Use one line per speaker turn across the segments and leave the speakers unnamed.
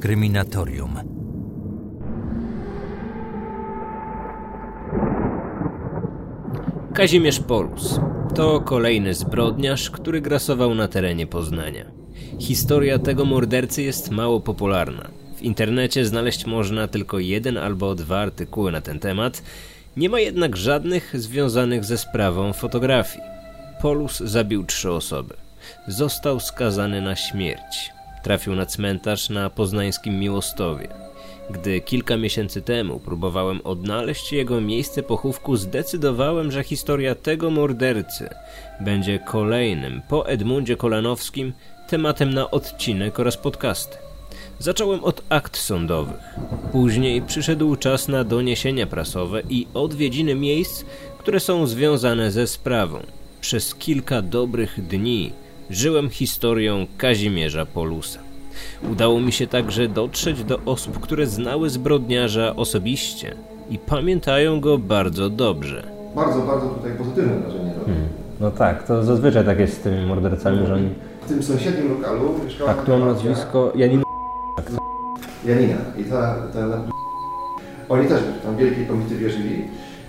Kryminatorium.
Kazimierz Polus to kolejny zbrodniarz, który grasował na terenie Poznania. Historia tego mordercy jest mało popularna. W internecie znaleźć można tylko jeden albo dwa artykuły na ten temat. Nie ma jednak żadnych związanych ze sprawą fotografii. Polus zabił trzy osoby. Został skazany na śmierć. Trafił na cmentarz na poznańskim Miłostowie. Gdy kilka miesięcy temu próbowałem odnaleźć jego miejsce pochówku, zdecydowałem, że historia tego mordercy będzie kolejnym po Edmundzie Kolanowskim tematem na odcinek oraz podcasty. Zacząłem od akt sądowych. Później przyszedł czas na doniesienia prasowe i odwiedziny miejsc, które są związane ze sprawą. Przez kilka dobrych dni żyłem historią Kazimierza Polusa. Udało mi się także dotrzeć do osób, które znały zbrodniarza osobiście i pamiętają go bardzo dobrze.
Bardzo, bardzo tutaj pozytywne wrażenie robi. Hmm.
No tak, to zazwyczaj tak jest z tymi mordercami, że oni...
W tym sąsiednim lokalu mieszkała...
Tak, tu nazwisko Janina...
Janina. I ta, ta... Oni też tam wielkiej komity wierzyli.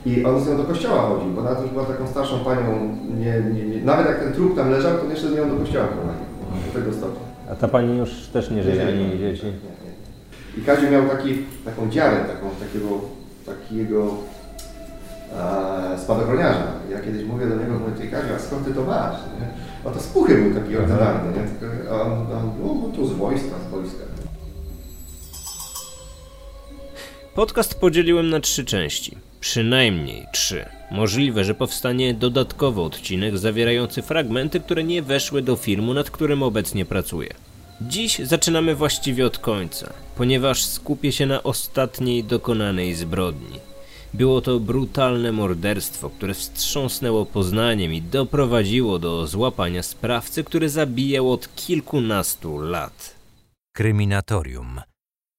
I on z nią do kościoła chodził, bo ona już była taką starszą panią, nie, nie, nie, nawet jak ten trup tam leżał, to jeszcze z nią do kościoła prowadził, do tego stopnia.
A ta pani już też nie żyje, ani dzieci? Nie,
nie. I Kaziu miał taki, taką dziarę, taką, takiego, takiego e, spadochroniarza. Ja kiedyś mówię do niego, mówię, ty Kaziu, a skąd ty to masz? Nie? No to z puchy był taki ordynarny, nie? Tylko on, on no, tu z wojska, z wojska.
Podcast podzieliłem na trzy części. Przynajmniej trzy. Możliwe, że powstanie dodatkowy odcinek zawierający fragmenty, które nie weszły do filmu, nad którym obecnie pracuję. Dziś zaczynamy właściwie od końca, ponieważ skupię się na ostatniej dokonanej zbrodni. Było to brutalne morderstwo, które wstrząsnęło Poznaniem i doprowadziło do złapania sprawcy, który zabijał od kilkunastu lat.
Kryminatorium.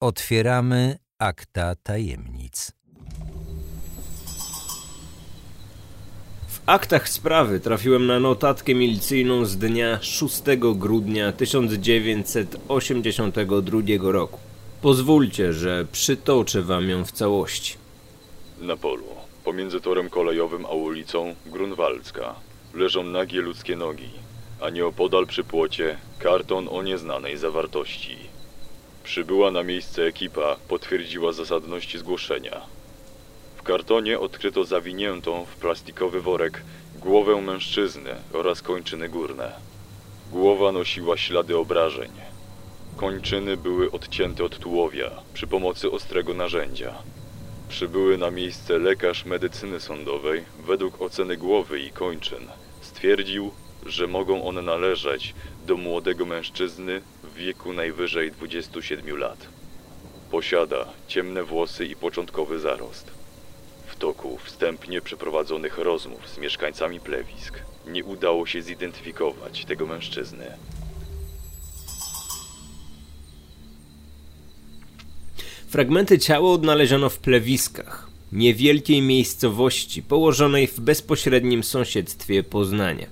Otwieramy akta tajemnic.
Aktach sprawy trafiłem na notatkę milicyjną z dnia 6 grudnia 1982 roku. Pozwólcie, że przytoczę wam ją w całości.
Na polu, pomiędzy torem kolejowym a ulicą Grunwaldzka, leżą nagie ludzkie nogi, a nieopodal przy płocie karton o nieznanej zawartości. Przybyła na miejsce ekipa potwierdziła zasadność zgłoszenia. W kartonie odkryto zawiniętą w plastikowy worek głowę mężczyzny oraz kończyny górne. Głowa nosiła ślady obrażeń. Kończyny były odcięte od tułowia przy pomocy ostrego narzędzia. Przybyły na miejsce lekarz medycyny sądowej według oceny głowy i kończyn. Stwierdził, że mogą one należeć do młodego mężczyzny w wieku najwyżej 27 lat. Posiada ciemne włosy i początkowy zarost. Toku wstępnie przeprowadzonych rozmów z mieszkańcami plewisk nie udało się zidentyfikować tego mężczyzny.
Fragmenty ciała odnaleziono w plewiskach, niewielkiej miejscowości położonej w bezpośrednim sąsiedztwie Poznania.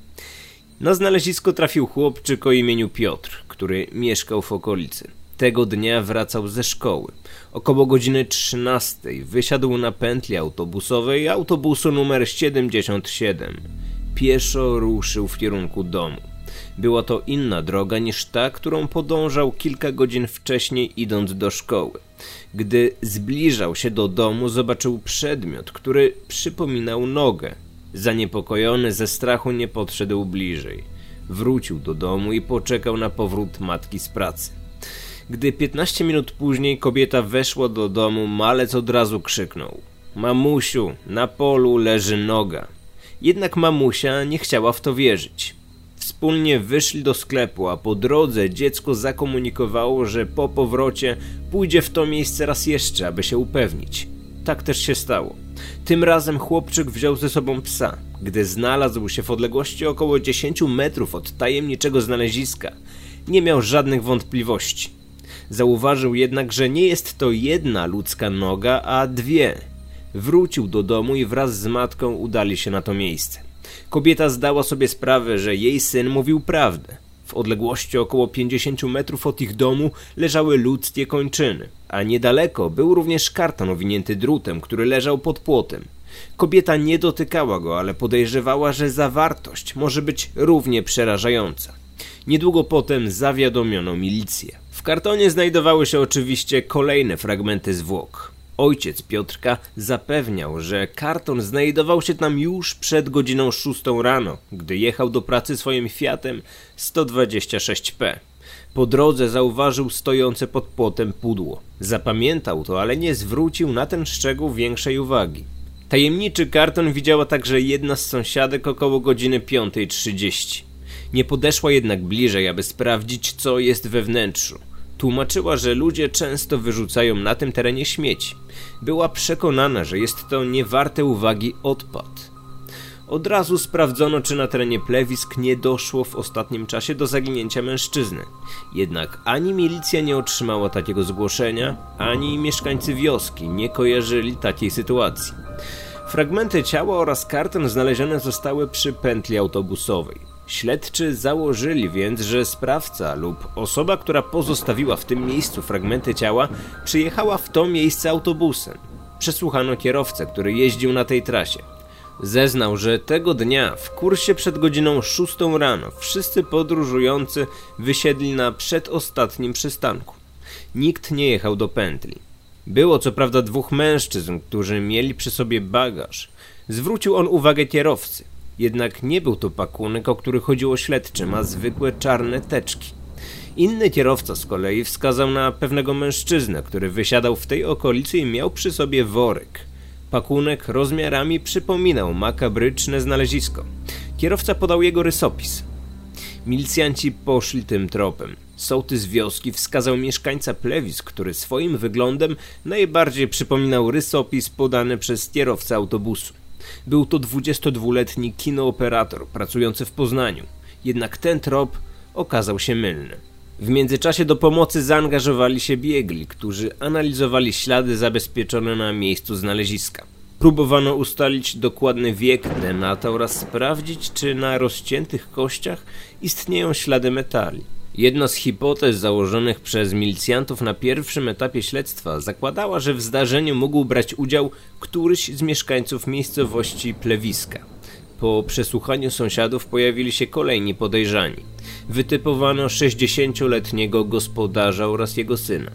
Na znalezisko trafił chłopczyk o imieniu Piotr, który mieszkał w okolicy. Tego dnia wracał ze szkoły. Około godziny 13 wysiadł na pętli autobusowej autobusu numer 77. Pieszo ruszył w kierunku domu. Była to inna droga niż ta, którą podążał kilka godzin wcześniej idąc do szkoły. Gdy zbliżał się do domu, zobaczył przedmiot, który przypominał nogę. Zaniepokojony ze strachu nie podszedł bliżej. Wrócił do domu i poczekał na powrót matki z pracy. Gdy 15 minut później kobieta weszła do domu, malec od razu krzyknął: Mamusiu, na polu leży noga. Jednak mamusia nie chciała w to wierzyć. Wspólnie wyszli do sklepu, a po drodze dziecko zakomunikowało, że po powrocie pójdzie w to miejsce raz jeszcze, aby się upewnić. Tak też się stało. Tym razem chłopczyk wziął ze sobą psa. Gdy znalazł się w odległości około 10 metrów od tajemniczego znaleziska, nie miał żadnych wątpliwości. Zauważył jednak, że nie jest to jedna ludzka noga, a dwie. Wrócił do domu i wraz z matką udali się na to miejsce. Kobieta zdała sobie sprawę, że jej syn mówił prawdę. W odległości około 50 metrów od ich domu leżały ludzkie kończyny, a niedaleko był również karton owinięty drutem, który leżał pod płotem. Kobieta nie dotykała go, ale podejrzewała, że zawartość może być równie przerażająca. Niedługo potem zawiadomiono milicję. W kartonie znajdowały się oczywiście kolejne fragmenty zwłok. Ojciec Piotrka zapewniał, że karton znajdował się tam już przed godziną 6 rano, gdy jechał do pracy swoim Fiatem 126P. Po drodze zauważył stojące pod płotem pudło. Zapamiętał to, ale nie zwrócił na ten szczegół większej uwagi. Tajemniczy karton widziała także jedna z sąsiadek około godziny 5.30. Nie podeszła jednak bliżej, aby sprawdzić, co jest we wnętrzu. Tłumaczyła, że ludzie często wyrzucają na tym terenie śmieci. Była przekonana, że jest to niewarte uwagi odpad. Od razu sprawdzono, czy na terenie plewisk nie doszło w ostatnim czasie do zaginięcia mężczyzny. Jednak ani milicja nie otrzymała takiego zgłoszenia, ani mieszkańcy wioski nie kojarzyli takiej sytuacji. Fragmenty ciała oraz karton znalezione zostały przy pętli autobusowej. Śledczy założyli więc, że sprawca lub osoba, która pozostawiła w tym miejscu fragmenty ciała, przyjechała w to miejsce autobusem. Przesłuchano kierowcę, który jeździł na tej trasie. Zeznał, że tego dnia w kursie przed godziną 6 rano wszyscy podróżujący wysiedli na przedostatnim przystanku. Nikt nie jechał do pętli. Było co prawda dwóch mężczyzn, którzy mieli przy sobie bagaż. Zwrócił on uwagę kierowcy. Jednak nie był to pakunek, o który chodziło śledczym, a zwykłe czarne teczki. Inny kierowca z kolei wskazał na pewnego mężczyznę, który wysiadał w tej okolicy i miał przy sobie worek. Pakunek rozmiarami przypominał makabryczne znalezisko. Kierowca podał jego rysopis. Milicjanci poszli tym tropem. Sołtys wioski wskazał mieszkańca plewisk, który swoim wyglądem najbardziej przypominał rysopis podany przez kierowcę autobusu. Był to 22-letni kinooperator pracujący w Poznaniu. Jednak ten trop okazał się mylny. W międzyczasie do pomocy zaangażowali się biegli, którzy analizowali ślady zabezpieczone na miejscu znaleziska. Próbowano ustalić dokładny wiek denata oraz sprawdzić, czy na rozciętych kościach istnieją ślady metali. Jedna z hipotez założonych przez milicjantów na pierwszym etapie śledztwa zakładała, że w zdarzeniu mógł brać udział któryś z mieszkańców miejscowości Plewiska. Po przesłuchaniu sąsiadów pojawili się kolejni podejrzani. Wytypowano 60-letniego gospodarza oraz jego syna.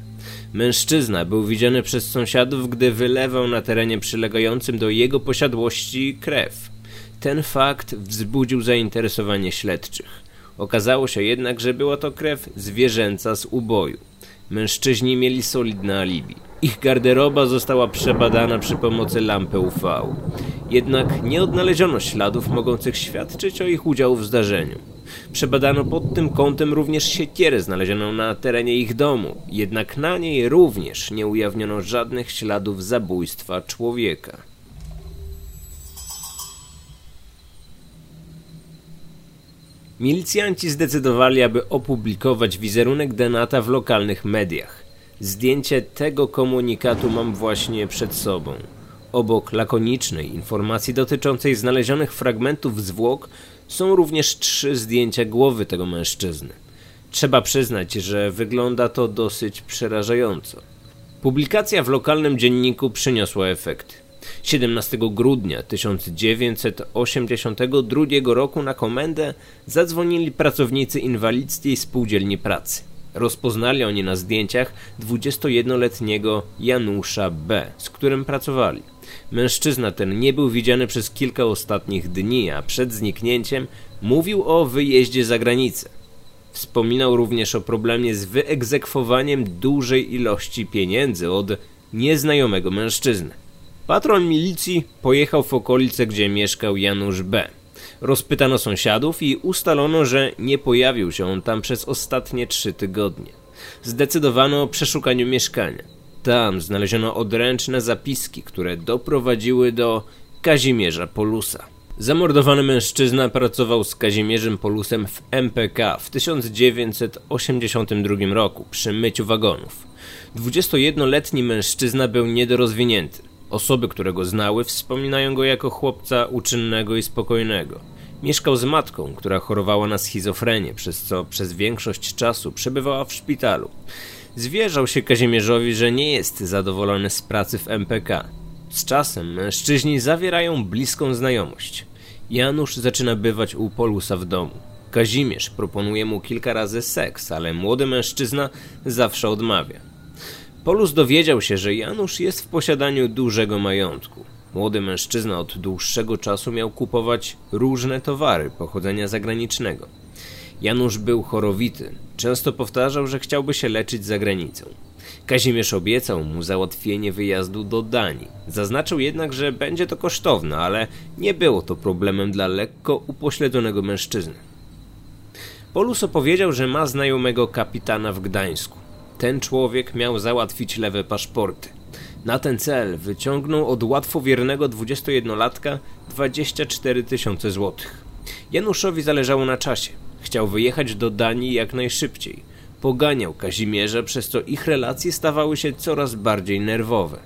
Mężczyzna był widziany przez sąsiadów, gdy wylewał na terenie przylegającym do jego posiadłości krew. Ten fakt wzbudził zainteresowanie śledczych. Okazało się jednak, że była to krew zwierzęca z uboju. Mężczyźni mieli solidne alibi. Ich garderoba została przebadana przy pomocy lampy UV. Jednak nie odnaleziono śladów mogących świadczyć o ich udziału w zdarzeniu. Przebadano pod tym kątem również siekierę znalezioną na terenie ich domu, jednak na niej również nie ujawniono żadnych śladów zabójstwa człowieka. Milicjanci zdecydowali, aby opublikować wizerunek Denata w lokalnych mediach. Zdjęcie tego komunikatu mam właśnie przed sobą. Obok lakonicznej informacji dotyczącej znalezionych fragmentów zwłok są również trzy zdjęcia głowy tego mężczyzny. Trzeba przyznać, że wygląda to dosyć przerażająco. Publikacja w lokalnym dzienniku przyniosła efekty. 17 grudnia 1982 roku na komendę zadzwonili pracownicy inwalidzkiej spółdzielni pracy. Rozpoznali oni na zdjęciach 21-letniego Janusza B., z którym pracowali. Mężczyzna ten nie był widziany przez kilka ostatnich dni, a przed zniknięciem mówił o wyjeździe za granicę. Wspominał również o problemie z wyegzekwowaniem dużej ilości pieniędzy od nieznajomego mężczyzny. Patron milicji pojechał w okolice, gdzie mieszkał Janusz B. Rozpytano sąsiadów i ustalono, że nie pojawił się on tam przez ostatnie trzy tygodnie. Zdecydowano o przeszukaniu mieszkania. Tam znaleziono odręczne zapiski, które doprowadziły do Kazimierza Polusa. Zamordowany mężczyzna pracował z Kazimierzem Polusem w MPK w 1982 roku przy myciu wagonów. 21-letni mężczyzna był niedorozwinięty. Osoby, które go znały, wspominają go jako chłopca uczynnego i spokojnego. Mieszkał z matką, która chorowała na schizofrenię, przez co przez większość czasu przebywała w szpitalu. Zwierzał się Kazimierzowi, że nie jest zadowolony z pracy w MPK. Z czasem mężczyźni zawierają bliską znajomość. Janusz zaczyna bywać u Polusa w domu. Kazimierz proponuje mu kilka razy seks, ale młody mężczyzna zawsze odmawia. Polus dowiedział się, że Janusz jest w posiadaniu dużego majątku. Młody mężczyzna od dłuższego czasu miał kupować różne towary pochodzenia zagranicznego. Janusz był chorowity, często powtarzał, że chciałby się leczyć za granicą. Kazimierz obiecał mu załatwienie wyjazdu do Danii. Zaznaczył jednak, że będzie to kosztowne, ale nie było to problemem dla lekko upośledzonego mężczyzny. Polus opowiedział, że ma znajomego kapitana w Gdańsku. Ten człowiek miał załatwić lewe paszporty. Na ten cel wyciągnął od łatwowiernego 21-latka 24 tysiące złotych. Januszowi zależało na czasie. Chciał wyjechać do Danii jak najszybciej. Poganiał Kazimierza, przez co ich relacje stawały się coraz bardziej nerwowe.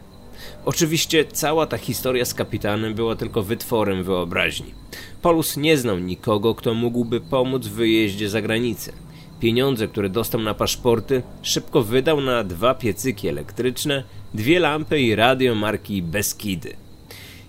Oczywiście cała ta historia z kapitanem była tylko wytworem wyobraźni. Polus nie znał nikogo, kto mógłby pomóc w wyjeździe za granicę. Pieniądze, które dostał na paszporty, szybko wydał na dwa piecyki elektryczne, dwie lampy i radio marki Beskidy.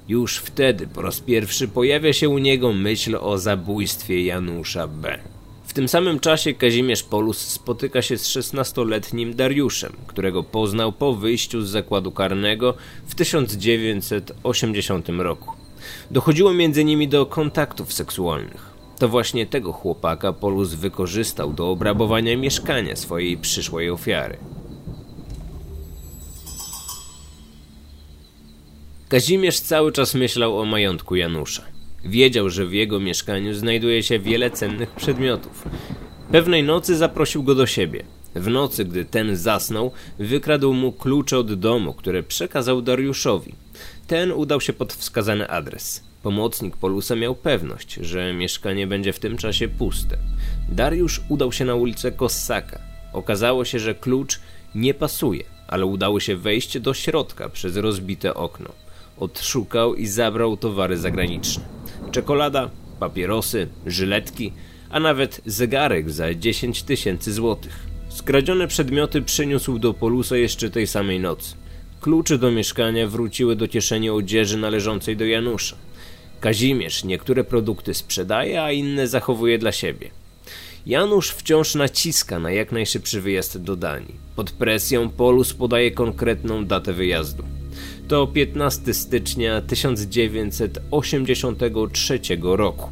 Już wtedy po raz pierwszy pojawia się u niego myśl o zabójstwie Janusza B. W tym samym czasie Kazimierz Polus spotyka się z 16-letnim Dariuszem, którego poznał po wyjściu z zakładu karnego w 1980 roku. Dochodziło między nimi do kontaktów seksualnych. To właśnie tego chłopaka Polus wykorzystał do obrabowania mieszkania swojej przyszłej ofiary. Kazimierz cały czas myślał o majątku Janusza. Wiedział, że w jego mieszkaniu znajduje się wiele cennych przedmiotów. Pewnej nocy zaprosił go do siebie. W nocy, gdy ten zasnął, wykradł mu klucze od domu, które przekazał Dariuszowi. Ten udał się pod wskazany adres. Pomocnik Polusa miał pewność, że mieszkanie będzie w tym czasie puste. Dariusz udał się na ulicę Kossaka. Okazało się, że klucz nie pasuje, ale udało się wejść do środka przez rozbite okno. Odszukał i zabrał towary zagraniczne. Czekolada, papierosy, żyletki, a nawet zegarek za 10 tysięcy złotych. Skradzione przedmioty przyniósł do Polusa jeszcze tej samej nocy. Klucze do mieszkania wróciły do kieszeni odzieży należącej do Janusza. Kazimierz niektóre produkty sprzedaje, a inne zachowuje dla siebie. Janusz wciąż naciska na jak najszybszy wyjazd do Danii. Pod presją Polus podaje konkretną datę wyjazdu. To 15 stycznia 1983 roku.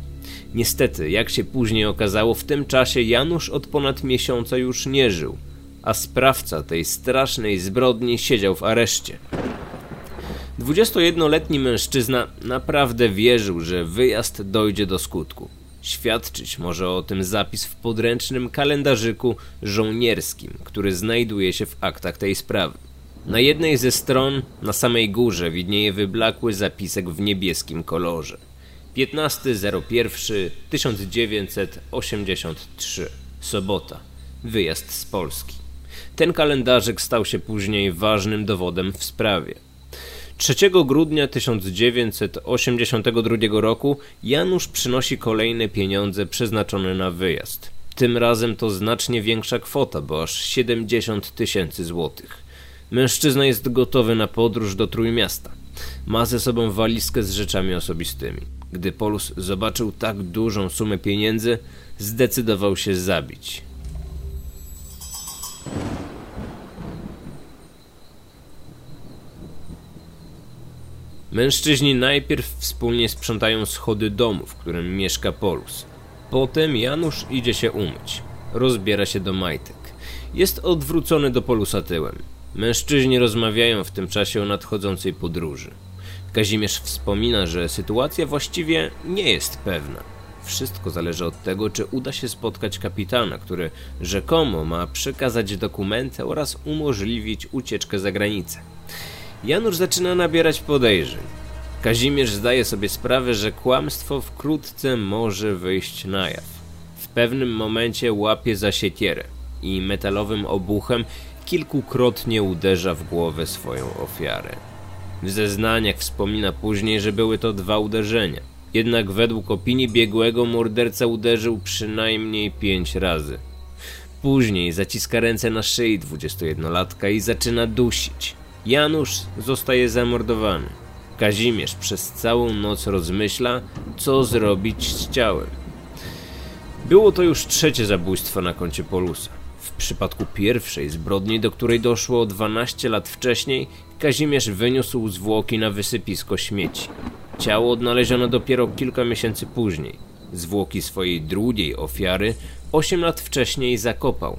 Niestety, jak się później okazało, w tym czasie Janusz od ponad miesiąca już nie żył, a sprawca tej strasznej zbrodni siedział w areszcie. 21-letni mężczyzna naprawdę wierzył, że wyjazd dojdzie do skutku. Świadczyć może o tym zapis w podręcznym kalendarzyku żołnierskim, który znajduje się w aktach tej sprawy. Na jednej ze stron, na samej górze, widnieje wyblakły zapisek w niebieskim kolorze. 15.01.1983 Sobota. Wyjazd z Polski. Ten kalendarzyk stał się później ważnym dowodem w sprawie. 3 grudnia 1982 roku Janusz przynosi kolejne pieniądze przeznaczone na wyjazd. Tym razem to znacznie większa kwota, bo aż 70 tysięcy złotych. Mężczyzna jest gotowy na podróż do Trójmiasta. Ma ze sobą walizkę z rzeczami osobistymi. Gdy Polus zobaczył tak dużą sumę pieniędzy, zdecydował się zabić. Mężczyźni najpierw wspólnie sprzątają schody domu, w którym mieszka Polus. Potem Janusz idzie się umyć. Rozbiera się do majtek. Jest odwrócony do Polusa tyłem. Mężczyźni rozmawiają w tym czasie o nadchodzącej podróży. Kazimierz wspomina, że sytuacja właściwie nie jest pewna. Wszystko zależy od tego, czy uda się spotkać kapitana, który rzekomo ma przekazać dokumenty oraz umożliwić ucieczkę za granicę. Janusz zaczyna nabierać podejrzeń. Kazimierz zdaje sobie sprawę, że kłamstwo wkrótce może wyjść na jaw. W pewnym momencie łapie za siekierę i metalowym obuchem kilkukrotnie uderza w głowę swoją ofiarę. W zeznaniach wspomina później, że były to dwa uderzenia. Jednak według opinii biegłego morderca uderzył przynajmniej pięć razy. Później zaciska ręce na szyi 21-latka i zaczyna dusić. Janusz zostaje zamordowany. Kazimierz przez całą noc rozmyśla, co zrobić z ciałem. Było to już trzecie zabójstwo na koncie Polusa. Przypadku pierwszej zbrodni, do której doszło 12 lat wcześniej, Kazimierz wyniósł zwłoki na wysypisko śmieci. Ciało odnaleziono dopiero kilka miesięcy później. Zwłoki swojej drugiej ofiary 8 lat wcześniej zakopał.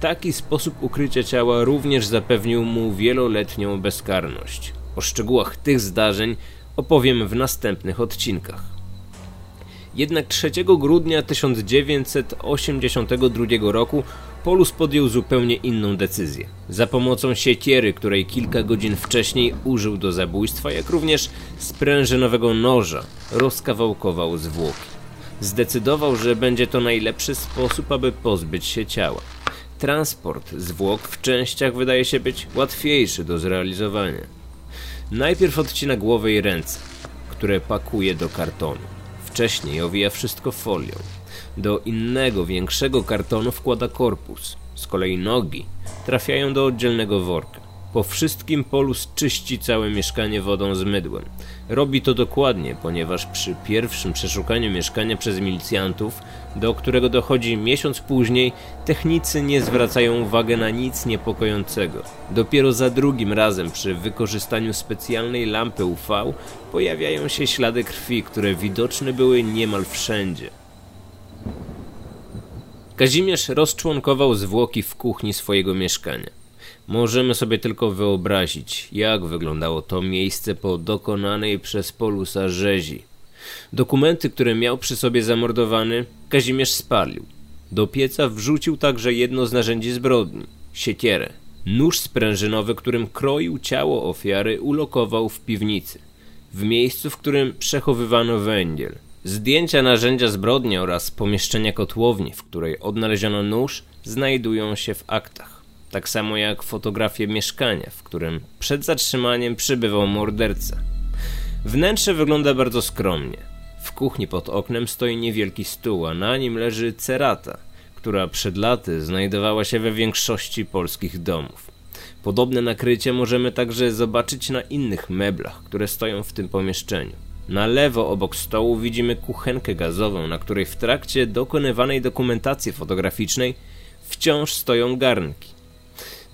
Taki sposób ukrycia ciała również zapewnił mu wieloletnią bezkarność. O szczegółach tych zdarzeń opowiem w następnych odcinkach. Jednak 3 grudnia 1982 roku Polus podjął zupełnie inną decyzję. Za pomocą siekiery, której kilka godzin wcześniej użył do zabójstwa, jak również sprężynowego noża, rozkawałkował zwłoki. Zdecydował, że będzie to najlepszy sposób, aby pozbyć się ciała. Transport zwłok w częściach wydaje się być łatwiejszy do zrealizowania. Najpierw odcina głowę i ręce, które pakuje do kartonu. Wcześniej owija wszystko folią. Do innego, większego kartonu wkłada korpus. Z kolei nogi trafiają do oddzielnego worka. Po wszystkim Polus czyści całe mieszkanie wodą z mydłem. Robi to dokładnie, ponieważ przy pierwszym przeszukaniu mieszkania przez milicjantów, do którego dochodzi miesiąc później, technicy nie zwracają uwagi na nic niepokojącego. Dopiero za drugim razem przy wykorzystaniu specjalnej lampy UV pojawiają się ślady krwi, które widoczne były niemal wszędzie. Kazimierz rozczłonkował zwłoki w kuchni swojego mieszkania. Możemy sobie tylko wyobrazić, jak wyglądało to miejsce po dokonanej przez Polusa rzezi. Dokumenty, które miał przy sobie zamordowany, Kazimierz spalił. Do pieca wrzucił także jedno z narzędzi zbrodni siekierę. Nóż sprężynowy, którym kroił ciało ofiary, ulokował w piwnicy, w miejscu, w którym przechowywano węgiel. Zdjęcia narzędzia zbrodni oraz pomieszczenia kotłowni, w której odnaleziono nóż, znajdują się w aktach tak samo jak fotografię mieszkania, w którym przed zatrzymaniem przybywał morderca. Wnętrze wygląda bardzo skromnie. W kuchni pod oknem stoi niewielki stół, a na nim leży cerata, która przed laty znajdowała się we większości polskich domów. Podobne nakrycie możemy także zobaczyć na innych meblach, które stoją w tym pomieszczeniu. Na lewo obok stołu widzimy kuchenkę gazową, na której w trakcie dokonywanej dokumentacji fotograficznej wciąż stoją garnki.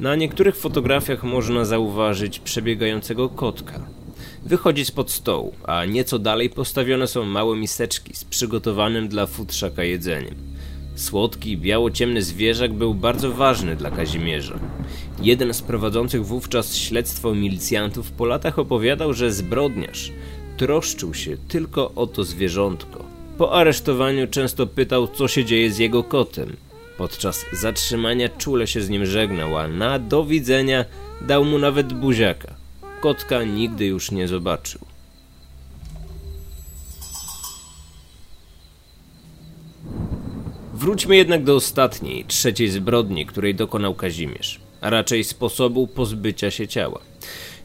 Na niektórych fotografiach można zauważyć przebiegającego kotka. Wychodzi spod stołu, a nieco dalej postawione są małe miseczki z przygotowanym dla futrzaka jedzeniem. Słodki, biało-ciemny zwierzak był bardzo ważny dla Kazimierza. Jeden z prowadzących wówczas śledztwo milicjantów po latach opowiadał, że zbrodniarz troszczył się tylko o to zwierzątko. Po aresztowaniu często pytał, co się dzieje z jego kotem. Podczas zatrzymania czule się z nim żegnał, a na do widzenia dał mu nawet buziaka. Kotka nigdy już nie zobaczył. Wróćmy jednak do ostatniej, trzeciej zbrodni, której dokonał Kazimierz, a raczej sposobu pozbycia się ciała.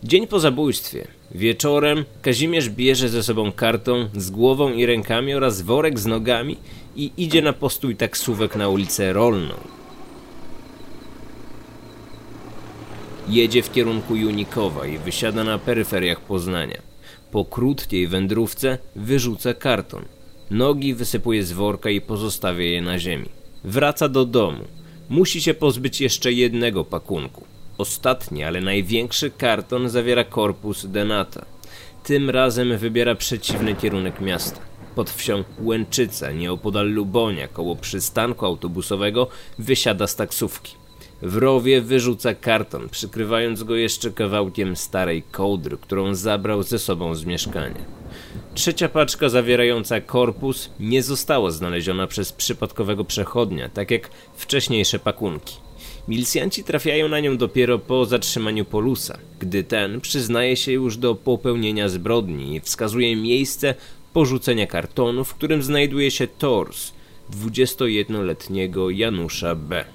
Dzień po zabójstwie. Wieczorem Kazimierz bierze ze sobą kartą z głową i rękami oraz worek z nogami i idzie na postój taksówek na ulicę Rolną. Jedzie w kierunku Junikowa i wysiada na peryferiach Poznania. Po krótkiej wędrówce wyrzuca karton. Nogi wysypuje z worka i pozostawia je na ziemi. Wraca do domu. Musi się pozbyć jeszcze jednego pakunku. Ostatni, ale największy karton zawiera korpus Denata. Tym razem wybiera przeciwny kierunek miasta. Pod wsią Łęczyca, nieopodal Lubonia, koło przystanku autobusowego, wysiada z taksówki. W rowie wyrzuca karton, przykrywając go jeszcze kawałkiem starej kołdry, którą zabrał ze sobą z mieszkania. Trzecia paczka zawierająca korpus nie została znaleziona przez przypadkowego przechodnia, tak jak wcześniejsze pakunki. Milicjanci trafiają na nią dopiero po zatrzymaniu Polusa, gdy ten przyznaje się już do popełnienia zbrodni i wskazuje miejsce porzucenia kartonu, w którym znajduje się tors 21-letniego Janusza B.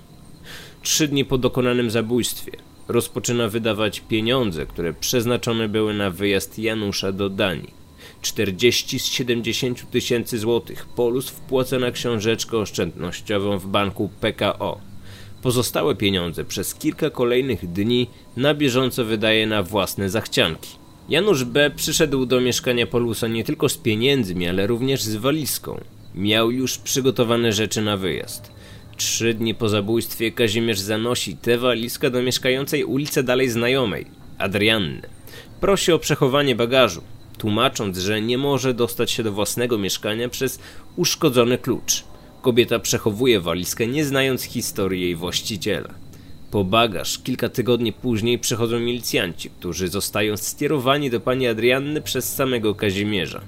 Trzy dni po dokonanym zabójstwie rozpoczyna wydawać pieniądze, które przeznaczone były na wyjazd Janusza do Danii. 40 z 70 tysięcy złotych Polus wpłaca na książeczkę oszczędnościową w banku PKO. Pozostałe pieniądze przez kilka kolejnych dni na bieżąco wydaje na własne zachcianki. Janusz B. przyszedł do mieszkania Polusa nie tylko z pieniędzmi, ale również z walizką. Miał już przygotowane rzeczy na wyjazd. Trzy dni po zabójstwie Kazimierz zanosi tę walizkę do mieszkającej ulicę dalej znajomej, Adrianny. Prosi o przechowanie bagażu, tłumacząc, że nie może dostać się do własnego mieszkania przez uszkodzony klucz. Kobieta przechowuje walizkę, nie znając historii jej właściciela. Po bagaż kilka tygodni później przychodzą milicjanci, którzy zostają skierowani do pani Adrianny przez samego Kazimierza.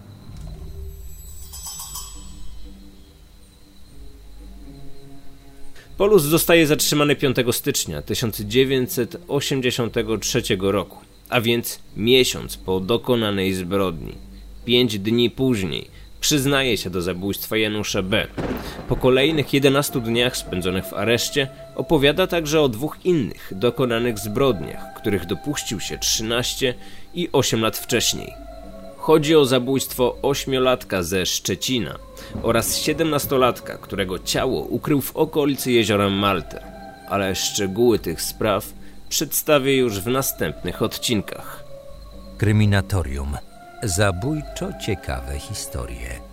Polus zostaje zatrzymany 5 stycznia 1983 roku, a więc miesiąc po dokonanej zbrodni. Pięć dni później przyznaje się do zabójstwa Janusza B. Po kolejnych 11 dniach spędzonych w areszcie opowiada także o dwóch innych dokonanych zbrodniach, których dopuścił się 13 i 8 lat wcześniej. Chodzi o zabójstwo ośmiolatka ze Szczecina oraz siedemnastolatka, którego ciało ukrył w okolicy jeziora Malter. Ale szczegóły tych spraw przedstawię już w następnych odcinkach.
Kryminatorium. Zabójczo ciekawe historie.